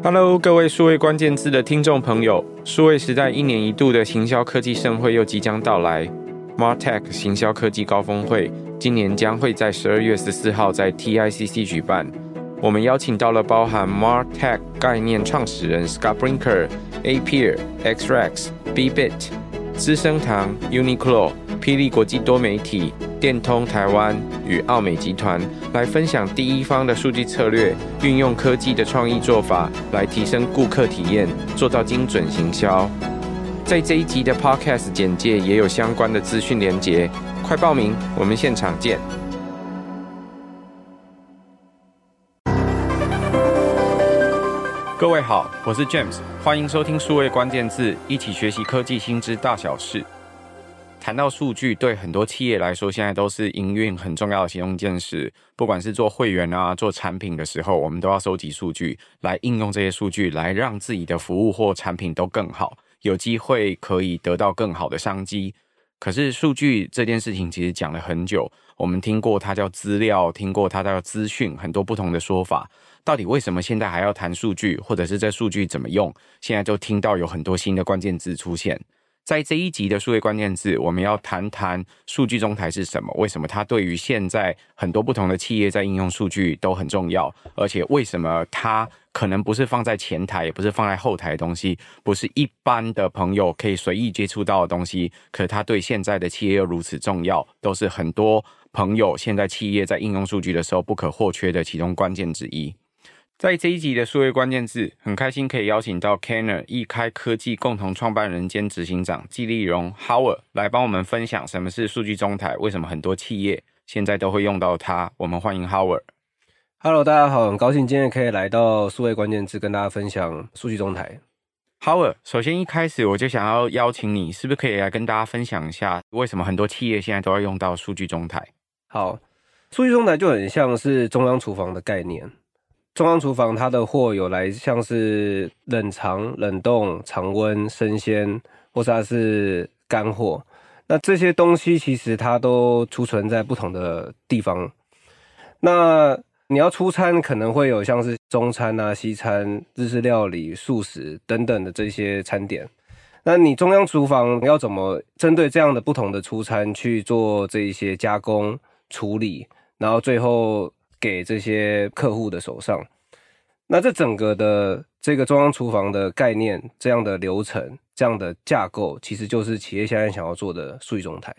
Hello，各位数位关键字的听众朋友，数位时代一年一度的行销科技盛会又即将到来，MarTech 行销科技高峰会今年将会在十二月十四号在 TICC 举办。我们邀请到了包含 MarTech 概念创始人 Scott Brinker、Appear、XRX、Bbit、资生堂、Uniqlo、霹雳国际多媒体。电通台湾与奥美集团来分享第一方的数据策略，运用科技的创意做法来提升顾客体验，做到精准行销。在这一集的 Podcast 简介也有相关的资讯连结，快报名，我们现场见。各位好，我是 James，欢迎收听数位关键字，一起学习科技新知大小事。谈到数据，对很多企业来说，现在都是营运很重要的其中一件事。不管是做会员啊，做产品的时候，我们都要收集数据，来应用这些数据，来让自己的服务或产品都更好，有机会可以得到更好的商机。可是数据这件事情其实讲了很久，我们听过它叫资料，听过它叫资讯，很多不同的说法。到底为什么现在还要谈数据，或者是这数据怎么用？现在就听到有很多新的关键字出现。在这一集的数位关键字，我们要谈谈数据中台是什么？为什么它对于现在很多不同的企业在应用数据都很重要？而且为什么它可能不是放在前台，也不是放在后台的东西，不是一般的朋友可以随意接触到的东西？可它对现在的企业又如此重要，都是很多朋友现在企业在应用数据的时候不可或缺的其中关键之一。在这一集的数位关键字，很开心可以邀请到 Canner 易开科技共同创办人兼执行长季立荣 Howard 来帮我们分享什么是数据中台，为什么很多企业现在都会用到它。我们欢迎 Howard。Hello，大家好，很高兴今天可以来到数位关键字跟大家分享数据中台。Howard，首先一开始我就想要邀请你，是不是可以来跟大家分享一下，为什么很多企业现在都要用到数据中台？好，数据中台就很像是中央厨房的概念。中央厨房，它的货有来像是冷藏、冷冻、常温、生鲜，或者它是干货。那这些东西其实它都储存在不同的地方。那你要出餐，可能会有像是中餐啊、西餐、日式料理、素食等等的这些餐点。那你中央厨房要怎么针对这样的不同的出餐去做这一些加工处理，然后最后，给这些客户的手上，那这整个的这个中央厨房的概念，这样的流程，这样的架构，其实就是企业现在想要做的数据中台。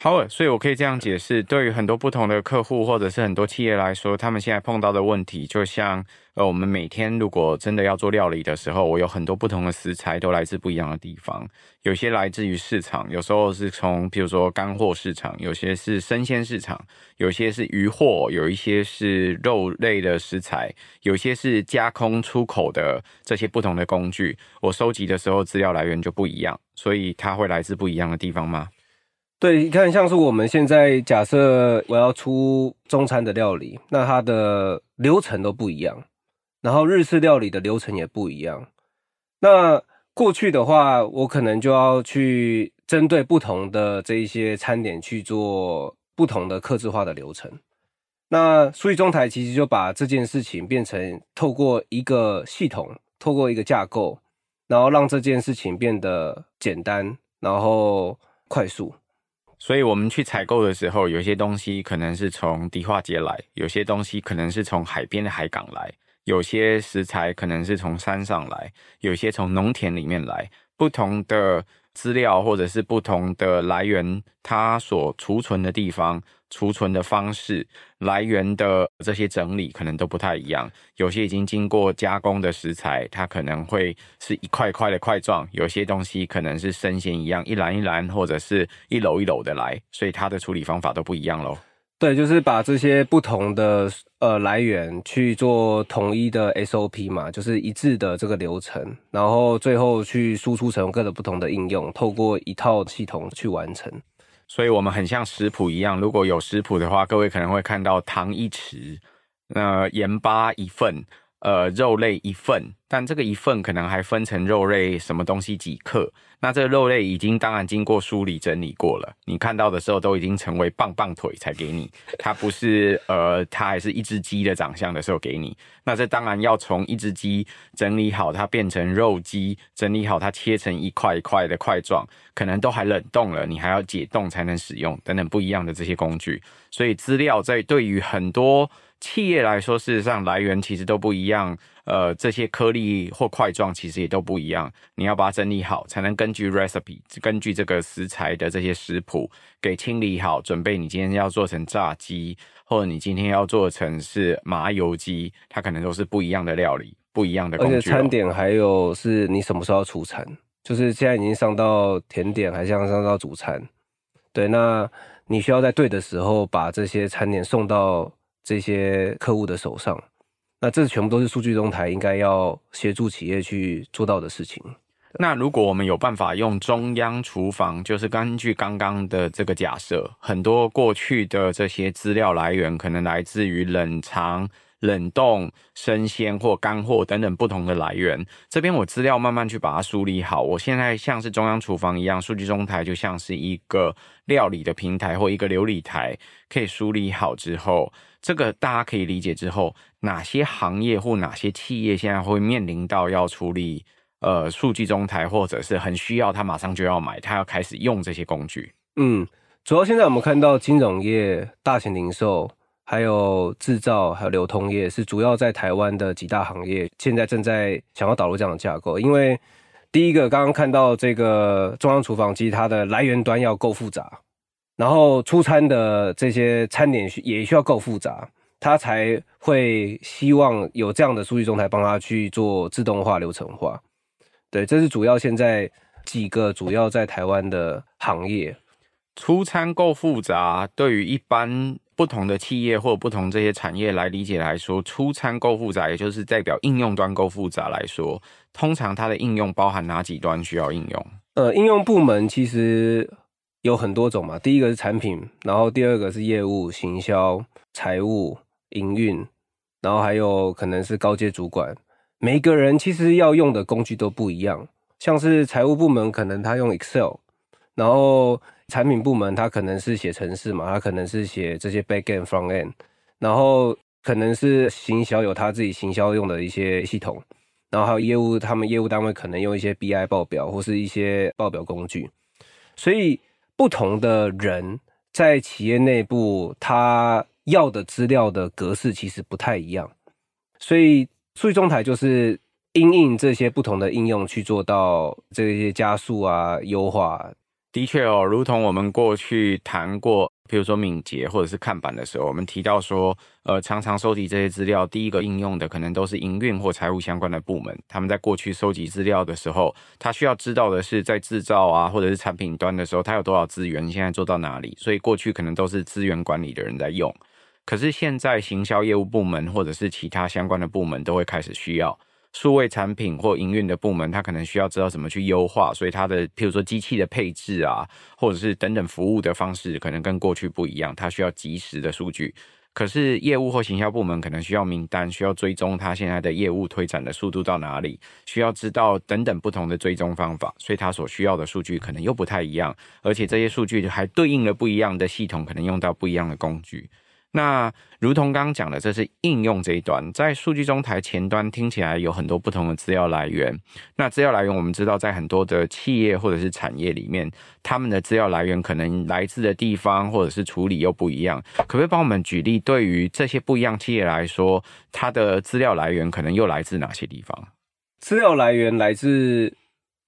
好，所以我可以这样解释，对于很多不同的客户或者是很多企业来说，他们现在碰到的问题，就像呃，我们每天如果真的要做料理的时候，我有很多不同的食材都来自不一样的地方，有些来自于市场，有时候是从比如说干货市场，有些是生鲜市场，有些是鱼货，有一些是肉类的食材，有些是加工出口的这些不同的工具，我收集的时候资料来源就不一样，所以它会来自不一样的地方吗？对，你看，像是我们现在假设我要出中餐的料理，那它的流程都不一样，然后日式料理的流程也不一样。那过去的话，我可能就要去针对不同的这一些餐点去做不同的客制化的流程。那数据中台其实就把这件事情变成透过一个系统，透过一个架构，然后让这件事情变得简单，然后快速。所以，我们去采购的时候，有些东西可能是从迪化街来，有些东西可能是从海边的海港来，有些食材可能是从山上来，有些从农田里面来，不同的资料或者是不同的来源，它所储存的地方。储存的方式、来源的这些整理可能都不太一样。有些已经经过加工的食材，它可能会是一块块的块状；有些东西可能是生鲜一样，一篮一篮或者是一篓一篓的来，所以它的处理方法都不一样喽。对，就是把这些不同的呃来源去做统一的 SOP 嘛，就是一致的这个流程，然后最后去输出成各个不同的应用，透过一套系统去完成。所以，我们很像食谱一样。如果有食谱的话，各位可能会看到糖一匙，那盐巴一份，呃，肉类一份，但这个一份可能还分成肉类什么东西几克。那这个肉类已经当然经过梳理整理过了，你看到的时候都已经成为棒棒腿才给你，它不是呃，它还是一只鸡的长相的时候给你。那这当然要从一只鸡整理好，它变成肉鸡，整理好它切成一块一块的块状，可能都还冷冻了，你还要解冻才能使用，等等不一样的这些工具。所以资料在对于很多。企业来说，事实上来源其实都不一样，呃，这些颗粒或块状其实也都不一样。你要把它整理好，才能根据 recipe，根据这个食材的这些食谱给清理好，准备你今天要做成炸鸡，或者你今天要做成是麻油鸡，它可能都是不一样的料理，不一样的工具。而且餐点还有是你什么时候要出餐，就是现在已经上到甜点，还是要上到主餐？对，那你需要在对的时候把这些餐点送到。这些客户的手上，那这全部都是数据中台应该要协助企业去做到的事情。那如果我们有办法用中央厨房，就是根据刚刚的这个假设，很多过去的这些资料来源可能来自于冷藏、冷冻、生鲜或干货等等不同的来源。这边我资料慢慢去把它梳理好。我现在像是中央厨房一样，数据中台就像是一个料理的平台或一个流理台，可以梳理好之后。这个大家可以理解之后，哪些行业或哪些企业现在会面临到要处理呃数据中台，或者是很需要他马上就要买，他要开始用这些工具。嗯，主要现在我们看到金融业、大型零售、还有制造、还有流通业是主要在台湾的几大行业，现在正在想要导入这样的架构。因为第一个刚刚看到这个中央厨房机，它的来源端要够复杂。然后出餐的这些餐点也需要够复杂，他才会希望有这样的数据中台帮他去做自动化、流程化。对，这是主要现在几个主要在台湾的行业。出餐够复杂，对于一般不同的企业或者不同这些产业来理解来说，出餐够复杂，也就是代表应用端够复杂来说，通常它的应用包含哪几端需要应用？呃，应用部门其实。有很多种嘛，第一个是产品，然后第二个是业务、行销、财务、营运，然后还有可能是高阶主管。每个人其实要用的工具都不一样，像是财务部门可能他用 Excel，然后产品部门他可能是写程式嘛，他可能是写这些 back end、front end，然后可能是行销有他自己行销用的一些系统，然后还有业务，他们业务单位可能用一些 BI 报表或是一些报表工具，所以。不同的人在企业内部，他要的资料的格式其实不太一样，所以数据中台就是因应这些不同的应用去做到这些加速啊、优化。的确哦，如同我们过去谈过。比如说敏捷或者是看板的时候，我们提到说，呃，常常收集这些资料，第一个应用的可能都是营运或财务相关的部门。他们在过去收集资料的时候，他需要知道的是，在制造啊或者是产品端的时候，他有多少资源，现在做到哪里？所以过去可能都是资源管理的人在用。可是现在行销业务部门或者是其他相关的部门都会开始需要。数位产品或营运的部门，他可能需要知道怎么去优化，所以他的譬如说机器的配置啊，或者是等等服务的方式，可能跟过去不一样，他需要即时的数据。可是业务或行销部门可能需要名单，需要追踪他现在的业务推展的速度到哪里，需要知道等等不同的追踪方法，所以他所需要的数据可能又不太一样，而且这些数据还对应了不一样的系统，可能用到不一样的工具。那如同刚刚讲的，这是应用这一端，在数据中台前端听起来有很多不同的资料来源。那资料来源我们知道，在很多的企业或者是产业里面，他们的资料来源可能来自的地方或者是处理又不一样。可不可以帮我们举例，对于这些不一样企业来说，它的资料来源可能又来自哪些地方？资料来源来自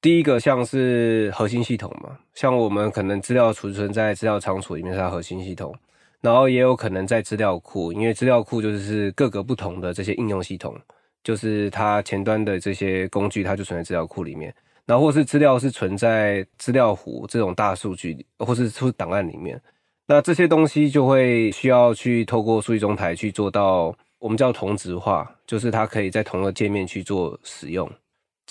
第一个像是核心系统嘛，像我们可能资料储存在资料仓储里面是它核心系统。然后也有可能在资料库，因为资料库就是各个不同的这些应用系统，就是它前端的这些工具，它就存在资料库里面。然后或是资料是存在资料湖这种大数据，或是出档案里面。那这些东西就会需要去透过数据中台去做到，我们叫同质化，就是它可以在同个界面去做使用。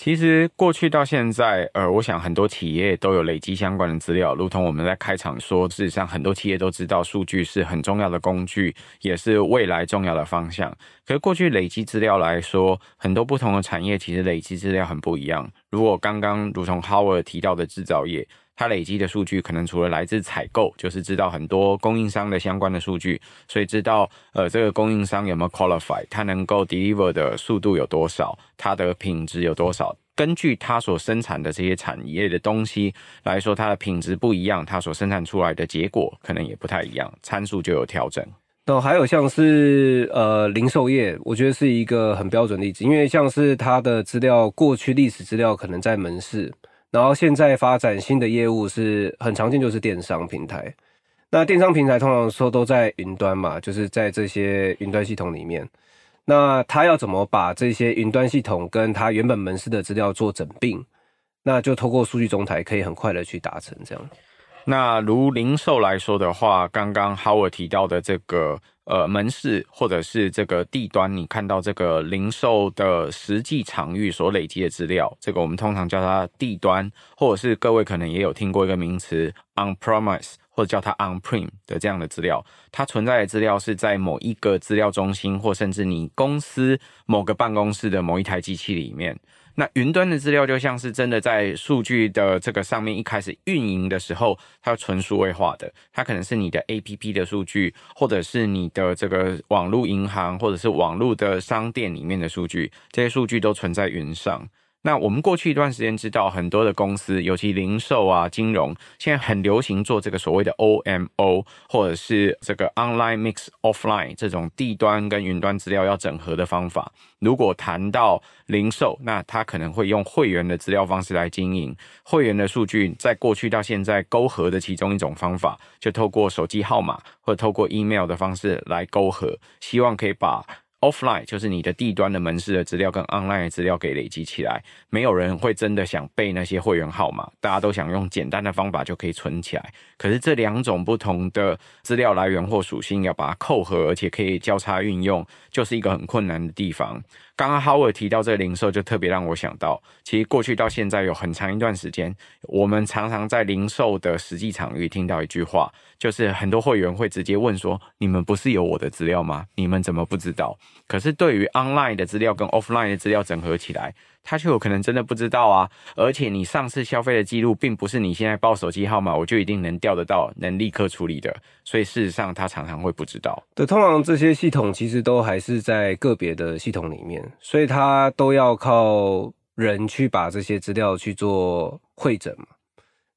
其实过去到现在，呃，我想很多企业都有累积相关的资料，如同我们在开场说，事实上很多企业都知道数据是很重要的工具，也是未来重要的方向。可是过去累积资料来说，很多不同的产业其实累积资料很不一样。如果刚刚如同 Howard 提到的制造业。它累积的数据可能除了来自采购，就是知道很多供应商的相关的数据，所以知道呃这个供应商有没有 qualify，它能够 deliver 的速度有多少，它的品质有多少。根据它所生产的这些产业的东西来说，它的品质不一样，它所生产出来的结果可能也不太一样，参数就有调整。那还有像是呃零售业，我觉得是一个很标准例子，因为像是它的资料，过去历史资料可能在门市。然后现在发展新的业务是很常见，就是电商平台。那电商平台通常说都在云端嘛，就是在这些云端系统里面。那他要怎么把这些云端系统跟他原本门市的资料做整并？那就透过数据中台可以很快的去达成这样。那如零售来说的话，刚刚 Howard 提到的这个。呃，门市或者是这个地端，你看到这个零售的实际场域所累积的资料，这个我们通常叫它地端，或者是各位可能也有听过一个名词 on-premise，或者叫它 on-prem 的这样的资料，它存在的资料是在某一个资料中心，或甚至你公司某个办公室的某一台机器里面。那云端的资料就像是真的在数据的这个上面一开始运营的时候，它纯数位化的，它可能是你的 APP 的数据，或者是你的这个网络银行，或者是网络的商店里面的数据，这些数据都存在云上。那我们过去一段时间知道，很多的公司，尤其零售啊、金融，现在很流行做这个所谓的 OMO，或者是这个 Online Mix Offline 这种地端跟云端资料要整合的方法。如果谈到零售，那他可能会用会员的资料方式来经营，会员的数据在过去到现在勾合的其中一种方法，就透过手机号码或透过 email 的方式来勾合，希望可以把。Offline 就是你的地端的门市的资料跟 online 的资料给累积起来，没有人会真的想背那些会员号码，大家都想用简单的方法就可以存起来。可是这两种不同的资料来源或属性要把它扣合，而且可以交叉运用，就是一个很困难的地方。刚刚 Howard 提到这零售，就特别让我想到，其实过去到现在有很长一段时间，我们常常在零售的实际场域听到一句话，就是很多会员会直接问说：“你们不是有我的资料吗？你们怎么不知道？”可是对于 online 的资料跟 offline 的资料整合起来。他就有可能真的不知道啊，而且你上次消费的记录并不是你现在报手机号码我就一定能调得到，能立刻处理的，所以事实上他常常会不知道。对，通常这些系统其实都还是在个别的系统里面，所以他都要靠人去把这些资料去做会诊嘛。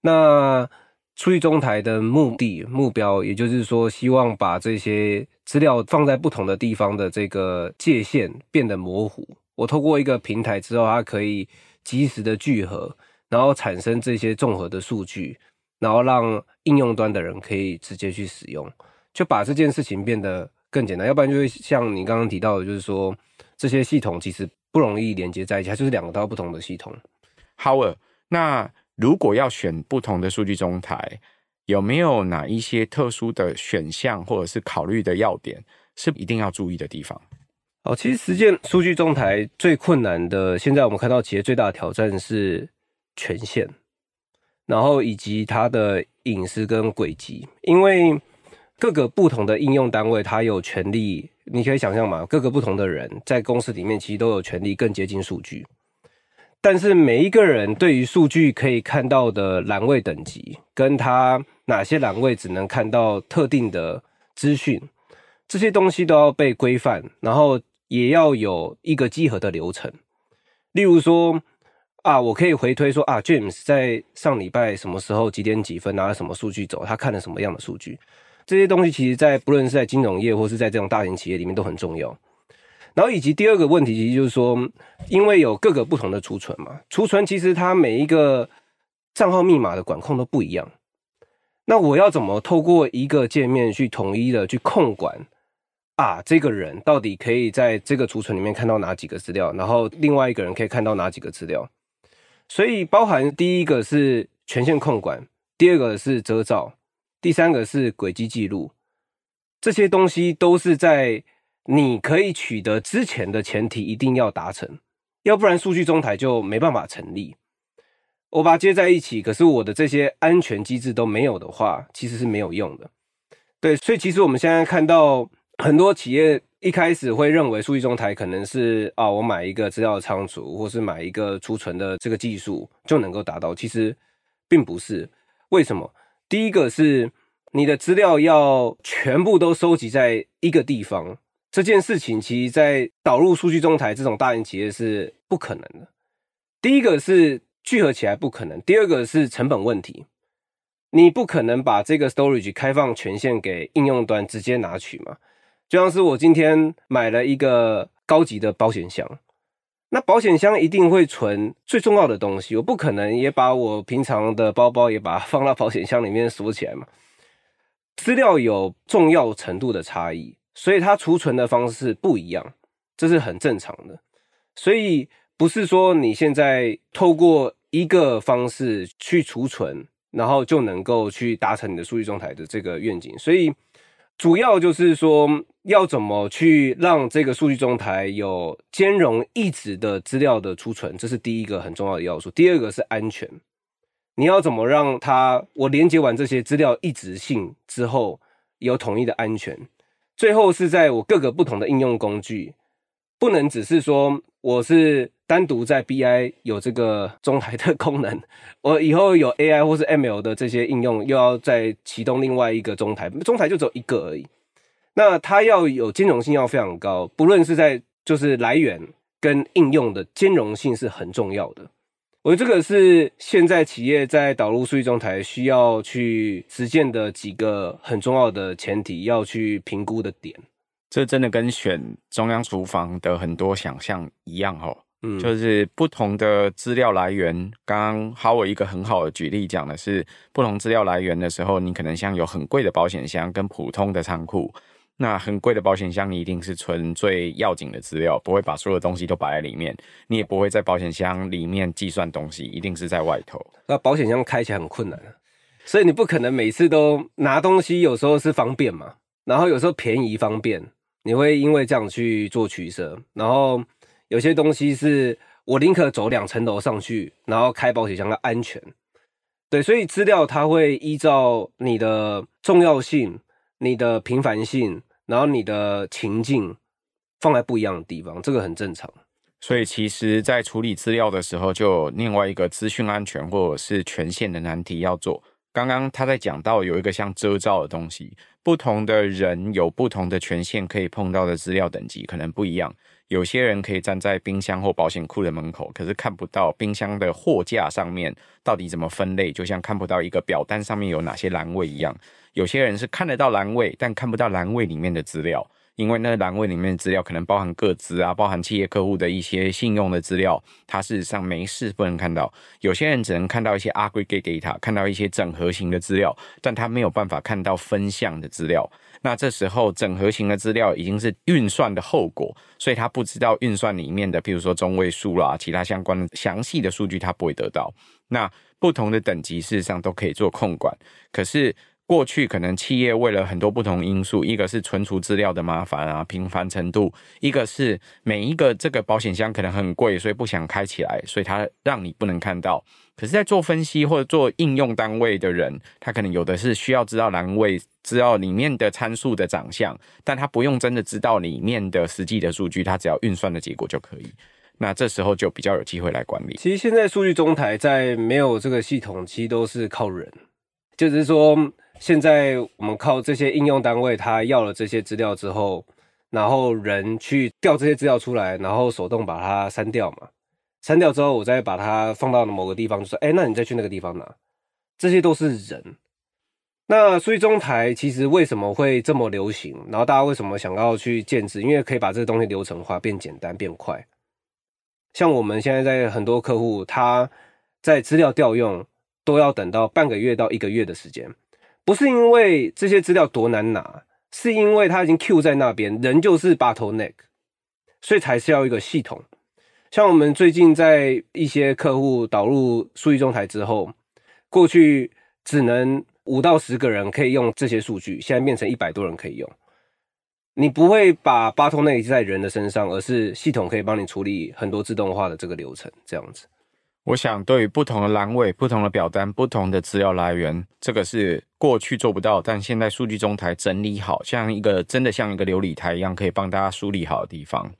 那数据中台的目的目标，也就是说，希望把这些资料放在不同的地方的这个界限变得模糊。我透过一个平台之后，它可以及时的聚合，然后产生这些综合的数据，然后让应用端的人可以直接去使用，就把这件事情变得更简单。要不然就会像你刚刚提到的，就是说这些系统其实不容易连接在一起，它就是两个都不同的系统。Howard，那如果要选不同的数据中台，有没有哪一些特殊的选项或者是考虑的要点，是一定要注意的地方？哦，其实实践数据中台最困难的，现在我们看到企业最大的挑战是权限，然后以及它的隐私跟轨迹，因为各个不同的应用单位，它有权利，你可以想象嘛，各个不同的人在公司里面其实都有权利更接近数据，但是每一个人对于数据可以看到的栏位等级，跟他哪些栏位只能看到特定的资讯，这些东西都要被规范，然后。也要有一个稽核的流程，例如说啊，我可以回推说啊，James 在上礼拜什么时候几点几分拿了什么数据走，他看了什么样的数据，这些东西其实在不论是在金融业或是在这种大型企业里面都很重要。然后以及第二个问题，其实就是说，因为有各个不同的储存嘛，储存其实它每一个账号密码的管控都不一样，那我要怎么透过一个界面去统一的去控管？啊，这个人到底可以在这个储存里面看到哪几个资料？然后另外一个人可以看到哪几个资料？所以包含第一个是权限控管，第二个是遮罩，第三个是轨迹记录。这些东西都是在你可以取得之前的前提一定要达成。要不然数据中台就没办法成立。我把它接在一起，可是我的这些安全机制都没有的话，其实是没有用的。对，所以其实我们现在看到很多企业一开始会认为数据中台可能是啊，我买一个资料仓储，或是买一个储存的这个技术就能够达到，其实并不是。为什么？第一个是你的资料要全部都收集在一个地方，这件事情其实在导入数据中台这种大型企业是不可能的。第一个是。聚合起来不可能。第二个是成本问题，你不可能把这个 storage 开放权限给应用端直接拿取嘛？就像是我今天买了一个高级的保险箱，那保险箱一定会存最重要的东西，我不可能也把我平常的包包也把它放到保险箱里面锁起来嘛。资料有重要程度的差异，所以它储存的方式不一样，这是很正常的。所以。不是说你现在透过一个方式去储存，然后就能够去达成你的数据中台的这个愿景。所以主要就是说，要怎么去让这个数据中台有兼容一直的资料的储存，这是第一个很重要的要素。第二个是安全，你要怎么让它我连接完这些资料一直性之后有统一的安全。最后是在我各个不同的应用工具，不能只是说我是。单独在 BI 有这个中台的功能，我以后有 AI 或是 ML 的这些应用，又要再启动另外一个中台，中台就只有一个而已。那它要有兼容性要非常高，不论是在就是来源跟应用的兼容性是很重要的。我觉得这个是现在企业在导入数据中台需要去实践的几个很重要的前提，要去评估的点。这真的跟选中央厨房的很多想象一样哦。嗯，就是不同的资料来源。刚刚哈我一个很好的举例讲的是，不同资料来源的时候，你可能像有很贵的保险箱跟普通的仓库。那很贵的保险箱，你一定是存最要紧的资料，不会把所有的东西都摆在里面。你也不会在保险箱里面计算东西，一定是在外头。那保险箱开起来很困难，所以你不可能每次都拿东西。有时候是方便嘛，然后有时候便宜方便，你会因为这样去做取舍，然后。有些东西是我宁可走两层楼上去，然后开保险箱的安全。对，所以资料它会依照你的重要性、你的频繁性，然后你的情境放在不一样的地方，这个很正常。所以其实，在处理资料的时候，就有另外一个资讯安全或者是权限的难题要做。刚刚他在讲到有一个像遮罩的东西，不同的人有不同的权限，可以碰到的资料等级可能不一样。有些人可以站在冰箱或保险库的门口，可是看不到冰箱的货架上面到底怎么分类，就像看不到一个表单上面有哪些栏位一样。有些人是看得到栏位，但看不到栏位里面的资料，因为那栏位里面的资料可能包含个资啊，包含企业客户的一些信用的资料，它事实上没事不能看到。有些人只能看到一些 aggregate data，看到一些整合型的资料，但他没有办法看到分项的资料。那这时候整合型的资料已经是运算的后果，所以他不知道运算里面的，譬如说中位数啦，其他相关的详细的数据，他不会得到。那不同的等级事实上都可以做控管，可是。过去可能企业为了很多不同因素，一个是存储资料的麻烦啊、频繁程度，一个是每一个这个保险箱可能很贵，所以不想开起来，所以它让你不能看到。可是，在做分析或者做应用单位的人，他可能有的是需要知道栏位、知道里面的参数的长相，但他不用真的知道里面的实际的数据，他只要运算的结果就可以。那这时候就比较有机会来管理。其实现在数据中台在没有这个系统，其实都是靠人，就是说。现在我们靠这些应用单位，他要了这些资料之后，然后人去调这些资料出来，然后手动把它删掉嘛。删掉之后，我再把它放到某个地方，就说：“哎，那你再去那个地方拿。”这些都是人。那数据中台其实为什么会这么流行？然后大家为什么想要去建置？因为可以把这个东西流程化，变简单，变快。像我们现在在很多客户，他在资料调用都要等到半个月到一个月的时间。不是因为这些资料多难拿，是因为它已经 Q 在那边，人就是 bottleneck，所以才是要一个系统。像我们最近在一些客户导入数据中台之后，过去只能五到十个人可以用这些数据，现在变成一百多人可以用。你不会把八通累在人的身上，而是系统可以帮你处理很多自动化的这个流程，这样子。我想，对于不同的栏位、不同的表单、不同的资料来源，这个是过去做不到，但现在数据中台整理好，像一个真的像一个琉璃台一样，可以帮大家梳理好的地方。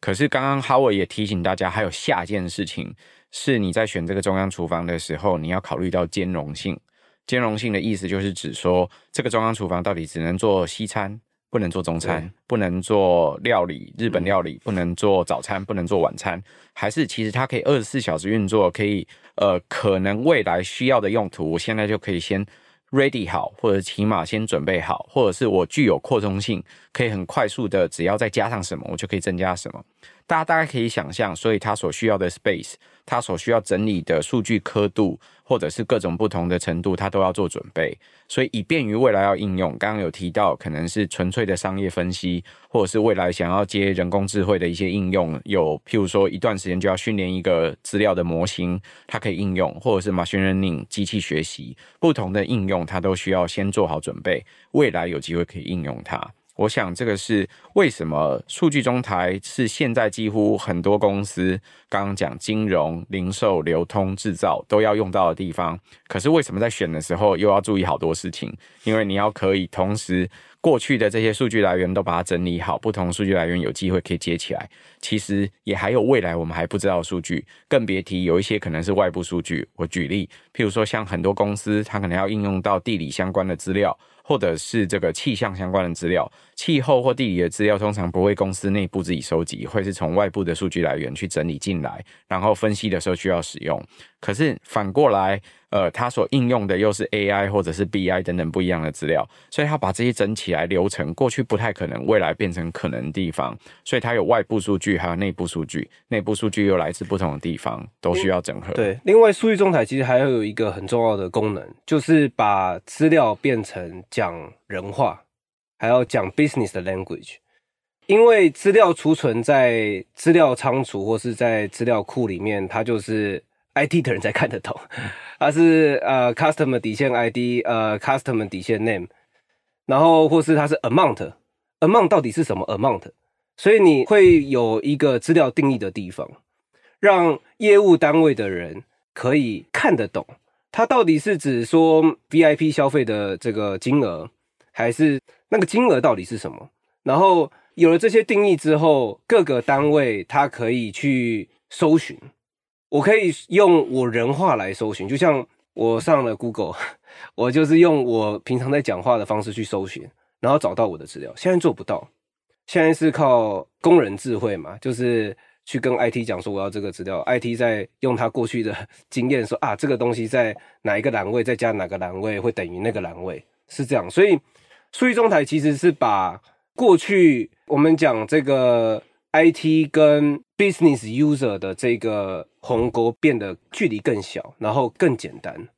可是刚刚 Howard 也提醒大家，还有下件事情，是你在选这个中央厨房的时候，你要考虑到兼容性。兼容性的意思就是指说，这个中央厨房到底只能做西餐。不能做中餐，不能做料理，日本料理，嗯、不能做早餐，不能做晚餐，还是其实它可以二十四小时运作，可以呃，可能未来需要的用途，我现在就可以先 ready 好，或者起码先准备好，或者是我具有扩充性，可以很快速的，只要再加上什么，我就可以增加什么。大家大概可以想象，所以它所需要的 space，它所需要整理的数据刻度，或者是各种不同的程度，它都要做准备。所以以便于未来要应用，刚刚有提到可能是纯粹的商业分析，或者是未来想要接人工智慧的一些应用，有譬如说一段时间就要训练一个资料的模型，它可以应用，或者是 machine learning 机器学习，不同的应用它都需要先做好准备，未来有机会可以应用它。我想，这个是为什么数据中台是现在几乎很多公司刚刚讲金融、零售、流通、制造都要用到的地方。可是为什么在选的时候又要注意好多事情？因为你要可以同时。过去的这些数据来源都把它整理好，不同数据来源有机会可以接起来。其实也还有未来我们还不知道数据，更别提有一些可能是外部数据。我举例，譬如说像很多公司，它可能要应用到地理相关的资料，或者是这个气象相关的资料。气候或地理的资料通常不会公司内部自己收集，会是从外部的数据来源去整理进来，然后分析的时候需要使用。可是反过来，呃，它所应用的又是 AI 或者是 BI 等等不一样的资料，所以它把这些整起来流程，过去不太可能，未来变成可能的地方。所以它有外部数据，还有内部数据，内部数据又来自不同的地方，都需要整合。对，另外数据中台其实还有一个很重要的功能，就是把资料变成讲人话，还要讲 business 的 language。因为资料储存在资料仓储或是在资料库里面，它就是 IT 的人才看得懂。它是呃，customer 底线 ID，呃，customer 底线 name，然后或是它是 amount，amount 到底是什么 amount？所以你会有一个资料定义的地方，让业务单位的人可以看得懂，它到底是指说 VIP 消费的这个金额，还是那个金额到底是什么？然后有了这些定义之后，各个单位它可以去搜寻。我可以用我人话来搜寻，就像我上了 Google，我就是用我平常在讲话的方式去搜寻，然后找到我的资料。现在做不到，现在是靠工人智慧嘛，就是去跟 IT 讲说我要这个资料，IT 在用他过去的经验说啊，这个东西在哪一个栏位，再加哪个栏位会等于那个栏位，是这样。所以数据中台其实是把过去我们讲这个。IT 跟 business user 的这个鸿沟变得距离更小，然后更简单。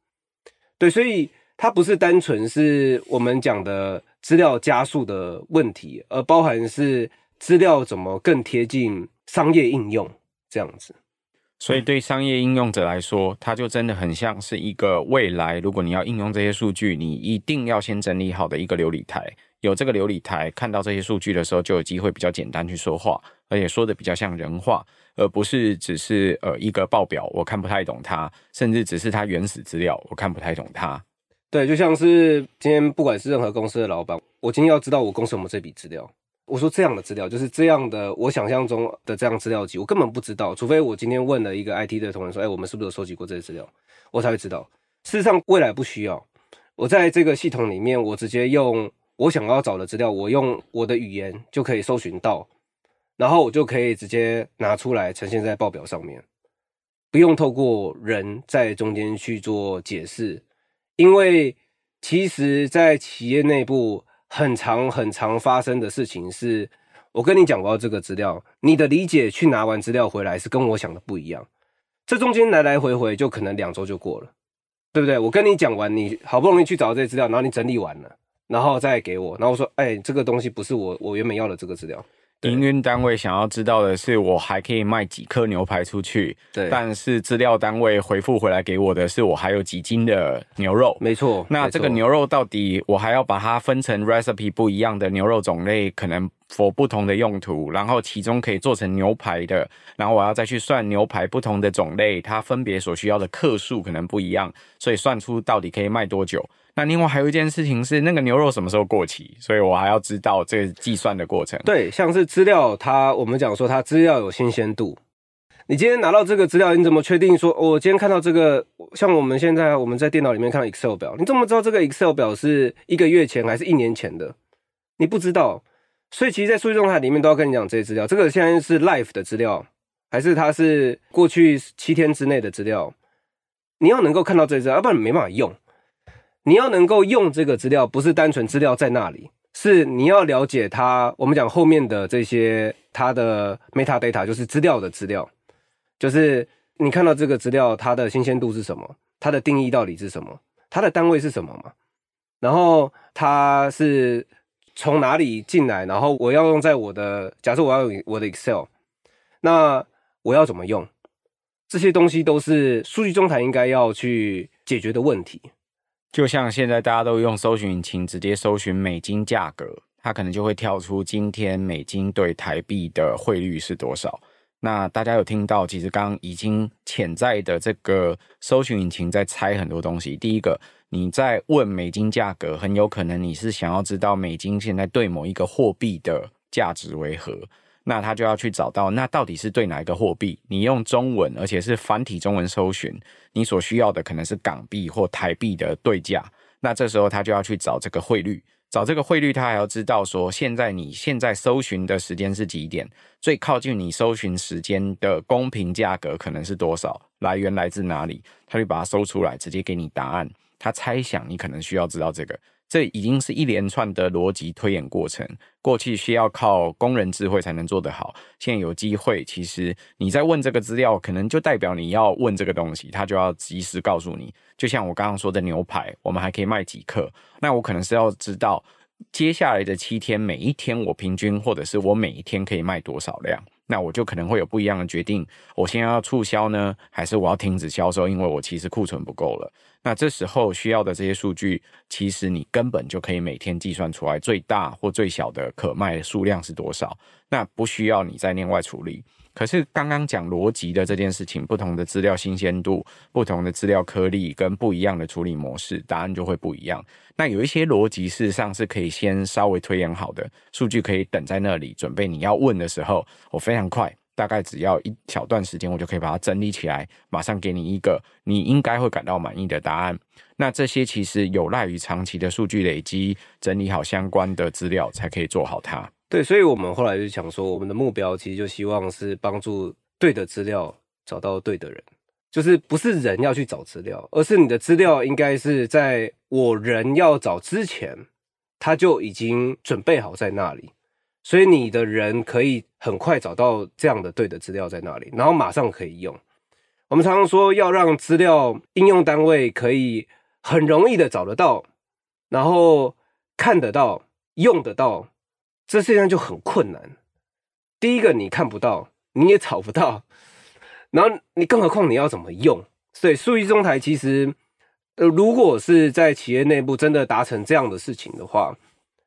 对，所以它不是单纯是我们讲的资料加速的问题，而包含是资料怎么更贴近商业应用这样子。所以对商业应用者来说，它就真的很像是一个未来，如果你要应用这些数据，你一定要先整理好的一个流理台。有这个流理台，看到这些数据的时候，就有机会比较简单去说话。而且说的比较像人话，而不是只是呃一个报表，我看不太懂它，甚至只是它原始资料，我看不太懂它。对，就像是今天不管是任何公司的老板，我今天要知道我公司有没有这笔资料，我说这样的资料就是这样的，我想象中的这样资料集，我根本不知道，除非我今天问了一个 IT 的同仁说，哎，我们是不是有收集过这些资料，我才会知道。事实上，未来不需要，我在这个系统里面，我直接用我想要找的资料，我用我的语言就可以搜寻到。然后我就可以直接拿出来呈现在报表上面，不用透过人在中间去做解释，因为其实，在企业内部很常很常发生的事情是，我跟你讲过这个资料，你的理解去拿完资料回来是跟我想的不一样，这中间来来回回就可能两周就过了，对不对？我跟你讲完，你好不容易去找这些资料，然后你整理完了，然后再给我，然后我说，哎，这个东西不是我我原本要的这个资料。营运单位想要知道的是，我还可以卖几颗牛排出去。对，但是资料单位回复回来给我的是，我还有几斤的牛肉。没错。那这个牛肉到底，我还要把它分成 recipe 不一样的牛肉种类，可能 for 不同的用途，然后其中可以做成牛排的，然后我要再去算牛排不同的种类，它分别所需要的克数可能不一样，所以算出到底可以卖多久。那另外还有一件事情是，那个牛肉什么时候过期，所以我还要知道这个计算的过程。对，像是资料它，我们讲说它资料有新鲜度。你今天拿到这个资料，你怎么确定说，我今天看到这个，像我们现在我们在电脑里面看 Excel 表，你怎么知道这个 Excel 表是一个月前还是一年前的？你不知道。所以其实，在数据状态里面都要跟你讲这些资料。这个现在是 live 的资料，还是它是过去七天之内的资料？你要能够看到这些资料，要不然没办法用。你要能够用这个资料，不是单纯资料在那里，是你要了解它。我们讲后面的这些，它的 metadata 就是资料的资料，就是你看到这个资料，它的新鲜度是什么？它的定义到底是什么？它的单位是什么嘛？然后它是从哪里进来？然后我要用在我的，假设我要用我的 Excel，那我要怎么用？这些东西都是数据中台应该要去解决的问题。就像现在大家都用搜寻引擎直接搜寻美金价格，它可能就会跳出今天美金对台币的汇率是多少。那大家有听到，其实刚刚已经潜在的这个搜寻引擎在猜很多东西。第一个，你在问美金价格，很有可能你是想要知道美金现在对某一个货币的价值为何。那他就要去找到，那到底是对哪一个货币？你用中文，而且是繁体中文搜寻，你所需要的可能是港币或台币的对价。那这时候他就要去找这个汇率，找这个汇率，他还要知道说，现在你现在搜寻的时间是几点？最靠近你搜寻时间的公平价格可能是多少？来源来自哪里？他就把它搜出来，直接给你答案。他猜想你可能需要知道这个。这已经是一连串的逻辑推演过程，过去需要靠工人智慧才能做得好，现在有机会，其实你在问这个资料，可能就代表你要问这个东西，他就要及时告诉你。就像我刚刚说的牛排，我们还可以卖几克？那我可能是要知道接下来的七天，每一天我平均或者是我每一天可以卖多少量，那我就可能会有不一样的决定。我现在要促销呢，还是我要停止销售？因为我其实库存不够了。那这时候需要的这些数据，其实你根本就可以每天计算出来最大或最小的可卖数量是多少，那不需要你再另外处理。可是刚刚讲逻辑的这件事情，不同的资料新鲜度、不同的资料颗粒跟不一样的处理模式，答案就会不一样。那有一些逻辑事实上是可以先稍微推演好的，数据可以等在那里，准备你要问的时候，我非常快。大概只要一小段时间，我就可以把它整理起来，马上给你一个你应该会感到满意的答案。那这些其实有赖于长期的数据累积，整理好相关的资料，才可以做好它。对，所以我们后来就想说，我们的目标其实就希望是帮助对的资料找到对的人，就是不是人要去找资料，而是你的资料应该是在我人要找之前，他就已经准备好在那里。所以你的人可以很快找到这样的对的资料在哪里，然后马上可以用。我们常常说要让资料应用单位可以很容易的找得到，然后看得到、用得到，这现在就很困难。第一个你看不到，你也找不到，然后你更何况你要怎么用？所以数据中台其实，呃，如果是在企业内部真的达成这样的事情的话，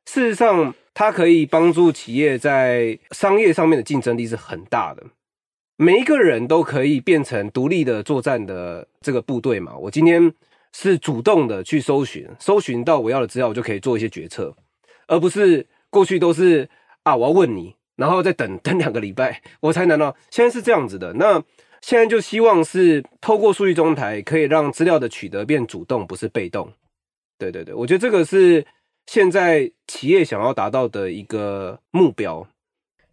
事实上。它可以帮助企业在商业上面的竞争力是很大的，每一个人都可以变成独立的作战的这个部队嘛。我今天是主动的去搜寻，搜寻到我要的资料，我就可以做一些决策，而不是过去都是啊，我要问你，然后再等等两个礼拜，我才能到。现在是这样子的，那现在就希望是透过数据中台，可以让资料的取得变主动，不是被动。对对对，我觉得这个是。现在企业想要达到的一个目标。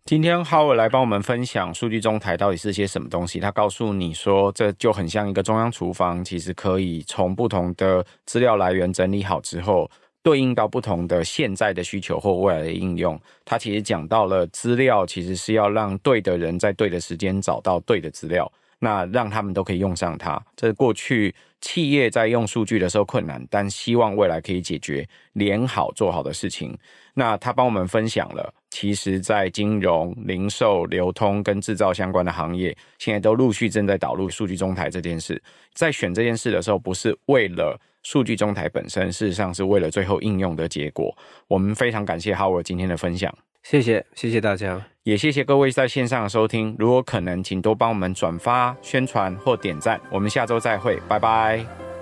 今天 Howard 来帮我们分享数据中台到底是些什么东西。他告诉你说，这就很像一个中央厨房，其实可以从不同的资料来源整理好之后，对应到不同的现在的需求或未来的应用。他其实讲到了资料其实是要让对的人在对的时间找到对的资料。那让他们都可以用上它，这是过去企业在用数据的时候困难，但希望未来可以解决连好做好的事情。那他帮我们分享了其实在金融、零售、流通跟制造相关的行业，现在都陆续正在导入数据中台这件事。在选这件事的时候，不是为了数据中台本身，事实上是为了最后应用的结果。我们非常感谢 Howard 今天的分享，谢谢，谢谢大家，也谢谢各位在线上收听。如果可能，请多帮我们转发、宣传或点赞。我们下周再会，拜拜。